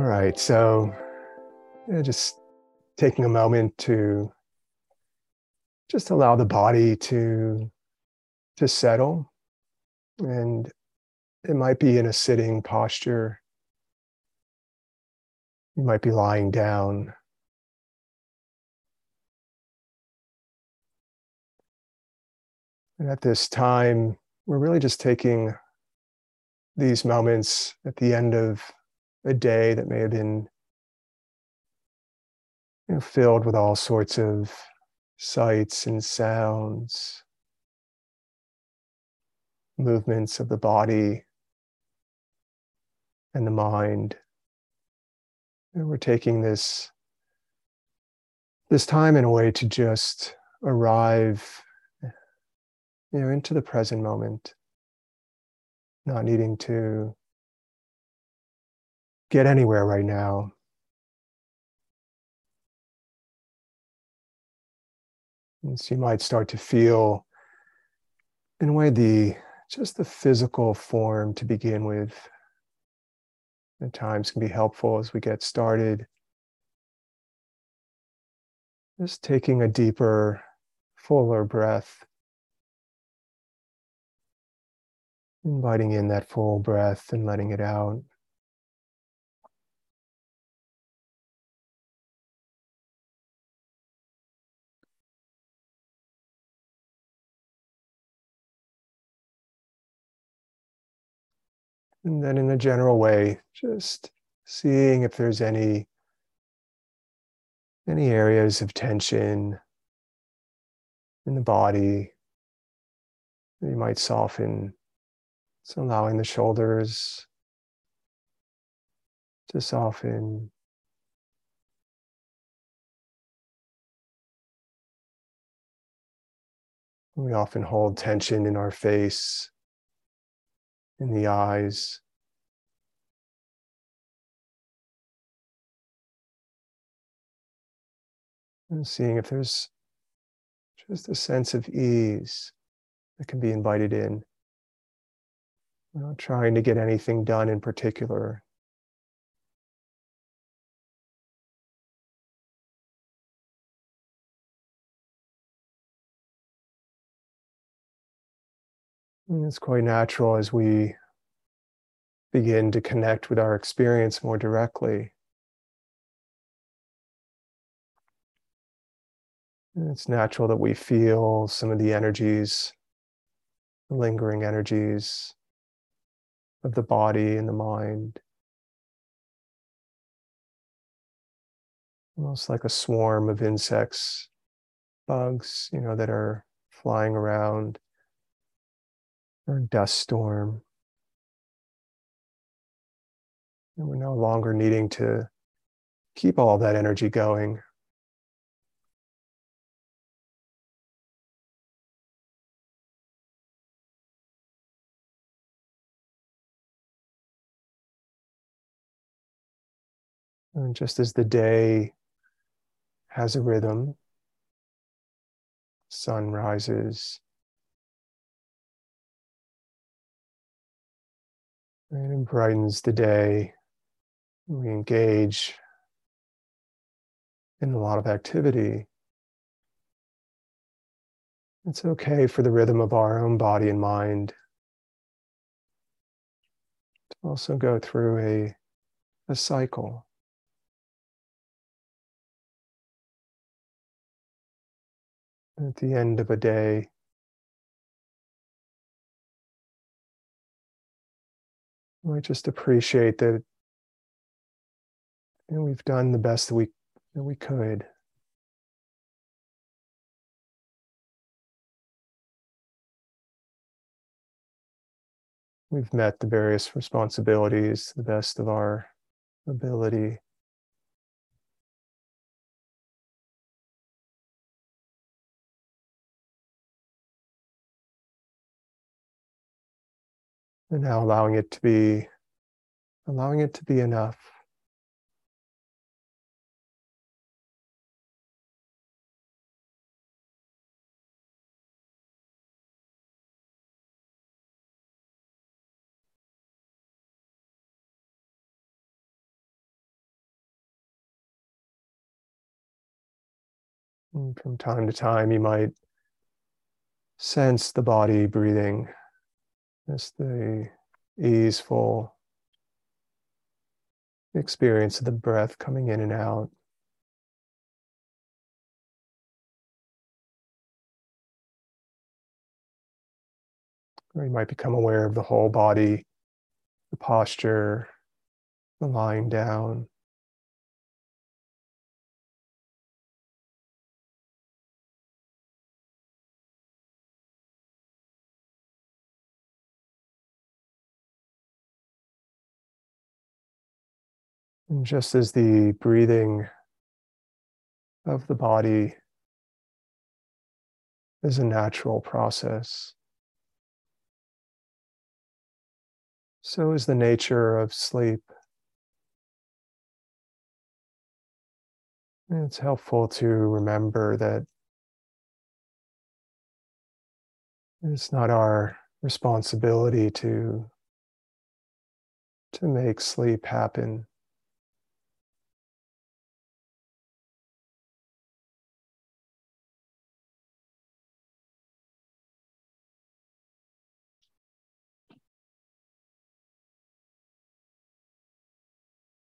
All right, so yeah, just taking a moment to just allow the body to to settle. And it might be in a sitting posture. You might be lying down. And at this time we're really just taking these moments at the end of a day that may have been you know, filled with all sorts of sights and sounds, movements of the body and the mind. And we're taking this, this time in a way to just arrive you know, into the present moment, not needing to get anywhere right now. And so you might start to feel, in a way, the just the physical form to begin with. At times can be helpful as we get started. Just taking a deeper, fuller breath. Inviting in that full breath and letting it out. And then, in a general way, just seeing if there's any any areas of tension in the body you might soften. So, allowing the shoulders to soften. We often hold tension in our face in the eyes. And seeing if there's just a sense of ease that can be invited in. We're not trying to get anything done in particular. It's quite natural as we begin to connect with our experience more directly. It's natural that we feel some of the energies, lingering energies of the body and the mind. Almost like a swarm of insects, bugs, you know, that are flying around or dust storm. And we're no longer needing to keep all that energy going. And just as the day has a rhythm, sun rises, And it brightens the day. We engage in a lot of activity. It's okay for the rhythm of our own body and mind to also go through a, a cycle. At the end of a day, I just appreciate that you know, we've done the best that we that we could. We've met the various responsibilities to the best of our ability. And now allowing it to be, allowing it to be enough. And from time to time, you might sense the body breathing just the easeful experience of the breath coming in and out. Or you might become aware of the whole body, the posture, the lying down. And just as the breathing of the body is a natural process, so is the nature of sleep. And it's helpful to remember that it's not our responsibility to to make sleep happen.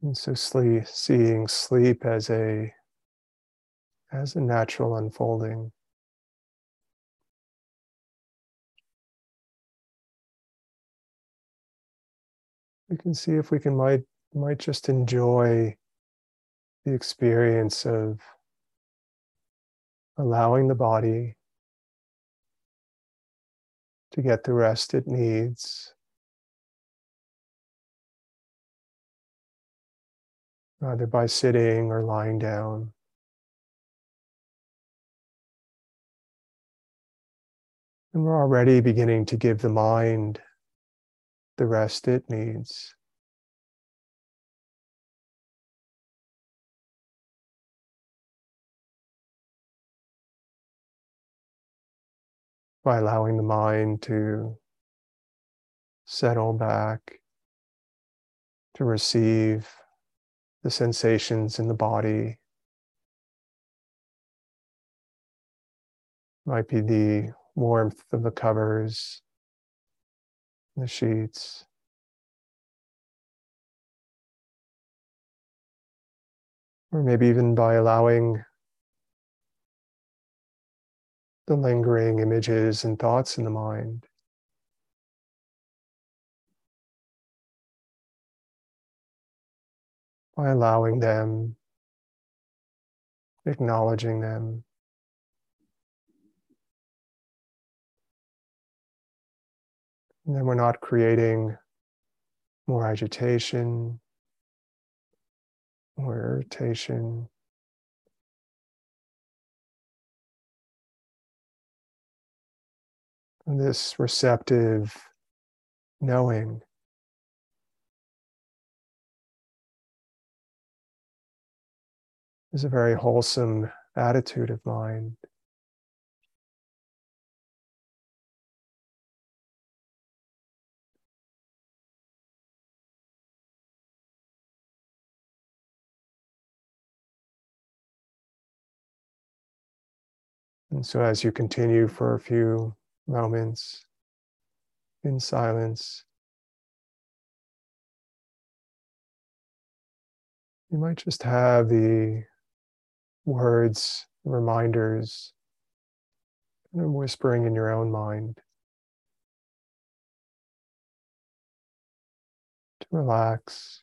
And so sleep, seeing sleep as a as a natural unfolding. We can see if we can might might just enjoy the experience of allowing the body to get the rest it needs either by sitting or lying down. And we're already beginning to give the mind the rest it needs. By allowing the mind to settle back, to receive the sensations in the body. Might be the warmth of the covers, the sheets. Or maybe even by allowing the lingering images and thoughts in the mind by allowing them, acknowledging them. And then we're not creating more agitation or irritation. And this receptive knowing is a very wholesome attitude of mind. And so, as you continue for a few moments in silence, you might just have the words, reminders, and whispering in your own mind to relax,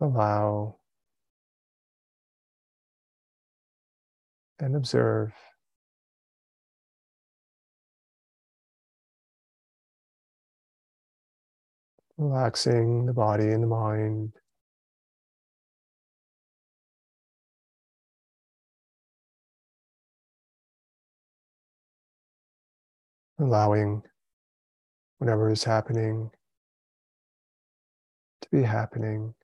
allow, and observe. Relaxing the body and the mind. Allowing whatever is happening to be happening.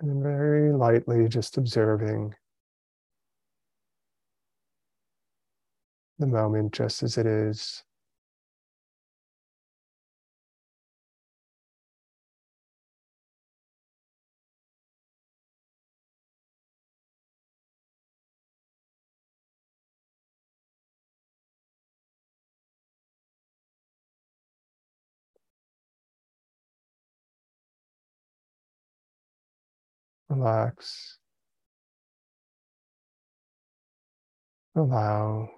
And very lightly just observing the moment just as it is. Relax, allow.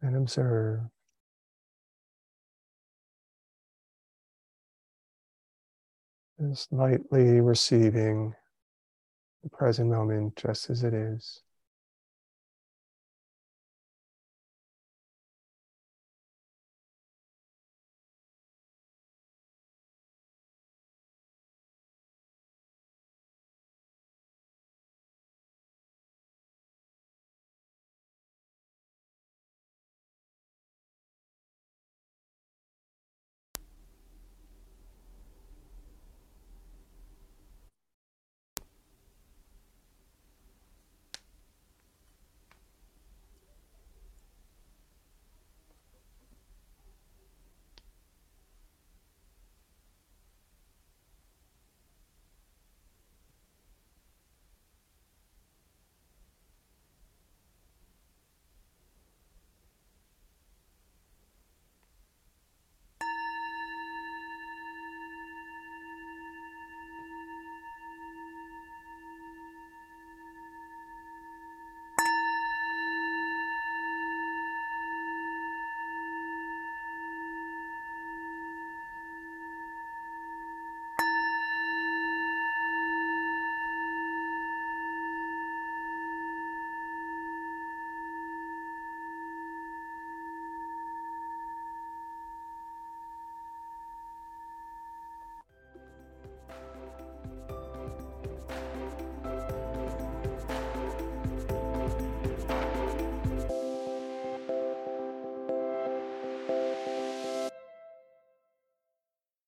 And observe. Just lightly receiving the present moment just as it is.